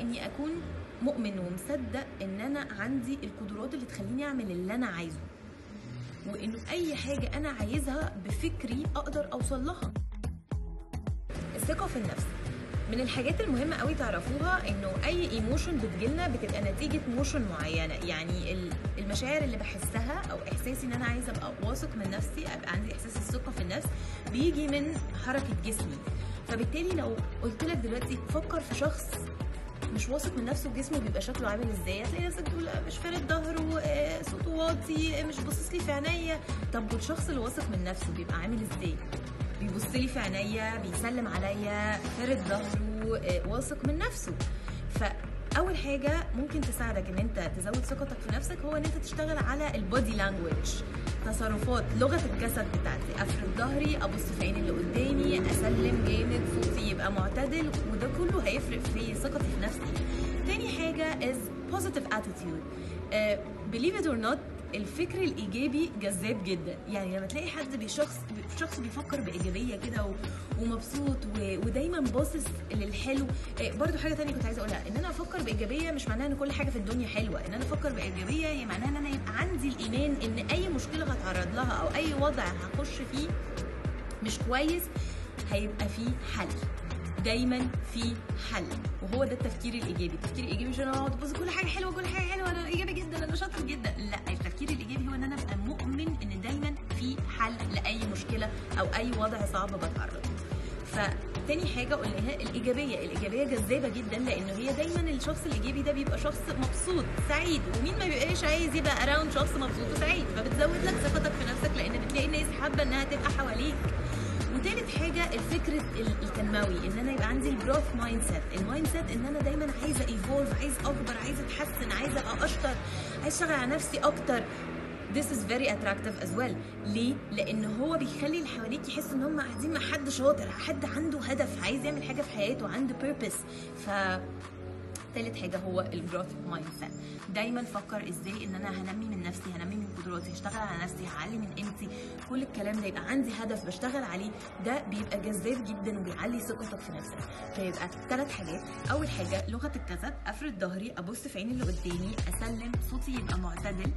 اني اكون مؤمن ومصدق ان أنا عندي القدرات اللي تخليني اعمل اللي أنا عايزه. وانه اي حاجة أنا عايزها بفكري أقدر اوصل لها. الثقة في النفس. من الحاجات المهمة قوي تعرفوها انه اي emotion بتجيلنا بتبقى نتيجة motion معينة. يعني ال- المشاعر اللي بحسها أو احساسي ان أنا عايزة ابقى واثق من نفسي ابقى عندي احساس الثقة في النفس بيجي من حركة جسمي. فبالتالي لو قلت لك دلوقتي فكر في شخص مش واثق من نفسه وجسمه بيبقى شكله عامل إزاي؟ هتلاقي نفسك بتقول آه، مش فارد ظهره آه، صوته واطي آه، مش باصص لي في عينيا. طب والشخص اللي واثق من نفسه بيبقى عامل إزاي؟ بيبص لي في عينيا بيسلم عليا فارد ظهره واثق من نفسه. فاول حاجة ممكن تساعدك إن أنت تزود ثقتك في نفسك هو إن أنت تشتغل على البودي لانجويج تصرفات لغة الجسد بتاعتي. افرد ظهري أبص في عين اللي قدامي أسلم جامد صوتي يبقى معتدل وده كله هيفرق في ثقتي في نفسي. تاني حاجة positive attitude. uh, believe it or not الفكر الإيجابي جذاب جدا. يعني لما تلاقي حد بشخص شخص بيفكر بإيجابية كده ومبسوط ودايما باصص للحلو. آه، برضو حاجة تانية كنت عايزة أقولها. إن أنا أفكر بإيجابية مش معناها إن كل حاجة في الدنيا حلوة. إن أنا أفكر بإيجابية هي معناها إن أنا يبقى عندي الإيمان إن أي مشكلة هتعرض لها أو أي وضع هخش فيه مش كويس هيبقى فيه حل. دايما في حل. وهو ده التفكير الإيجابي. التفكير الإيجابي مش أنا أقعد بص كل حاجة حلوة كل حاجة حلوة أنا إيجابي جدا أنا شاطر جدا. مشكلة أو أي وضع صعب بتعرض فتاني حاجة قلناها الإيجابية، الإيجابية جذابة جدا لأنه هي دايما الشخص الإيجابي ده بيبقى شخص مبسوط سعيد. ومين ما بيبقاش عايز يبقى أراوند شخص مبسوط وسعيد؟ فبتزود لك ثقتك في نفسك لأن بتلاقي الناس حابة إنها تبقى حواليك. وتالت حاجة الفكر ال- التنموي. إن أنا يبقى عندي ال growth mindset ال mindset إن أنا دايما عايزة evolve عايز أكبر عايزة أتحسن عايزة ابقى أشطر عايز أشتغل على نفسي أكتر. This is very attractive as well ليه؟ لأن هو بيخلي اللي حواليك يحسوا إن هم قاعدين مع حد شاطر حد عنده هدف عايز يعمل حاجة في حياته عنده purpose ف تالت حاجة هو ال growth mindset دايما فكر إزاي إن أنا هنمي من نفسي هنمي من قدراتي هشتغل على نفسي هعلي من قيمتي. كل الكلام ده يبقى عندي هدف بشتغل عليه. ده بيبقى جذاب جدا وبيعلي ثقتك في نفسك. فيبقى ثلاث حاجات. أول حاجة لغة الجسد. أفرد ظهري أبص في عين اللي قدامي أسلم صوتي يبقى معتدل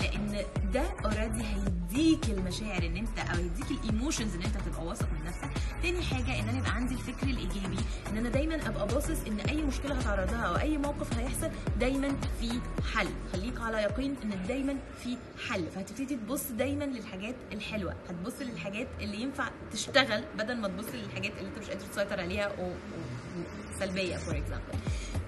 لأن ده already هيديك المشاعر إن أنت أو هيديك ال emotions إن أنت تبقى واثق من نفسك. تاني حاجة إن أنا يبقى عندي الفكر الإيجابي. ان أنا دايما ابقى باصص إن أي مشكلة هتعرض لها أو أي موقف هيحصل دايما في حل. خليك على يقين ان دايما في حل. فهتبتدي تبص دايما للحاجات الحلوة. هتبص للحاجات اللي ينفع تشتغل بدل ما تبص للحاجات اللي أنت مش قادر تسيطر عليها و... سلبيه for example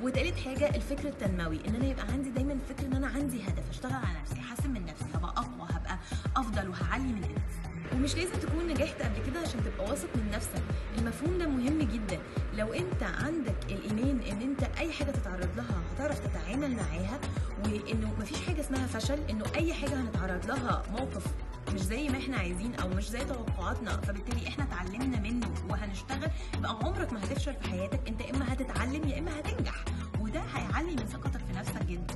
وتالت حاجة الفكر التنموي. إن أنا يبقى عندي دايما فكر إن أنا عندي هدف أشتغل على نفسي أحسن من نفسي هبقى أقوى هبقى أفضل وهعلي من قيمتي ومش لازم تكون نجحت قبل كده عشان تبقى واثق من نفسك. المفهوم ده مهم جدا. لو انت عندك الإيمان ان انت اي حاجة تتعرض لها هتعرف تتعامل معاها وانه مفيش حاجة اسمها فشل انه اي حاجة هنتعرض لها موقف مش زي ما إحنا عايزين أو مش زي توقعاتنا فبالتالي إحنا اتعلمنا منه وهنشتغل يبقى عمرك ما هتفشل في حياتك انت اما هتتعلم يا اما هتنجح وده هيعلي من ثقتك في نفسك جدا.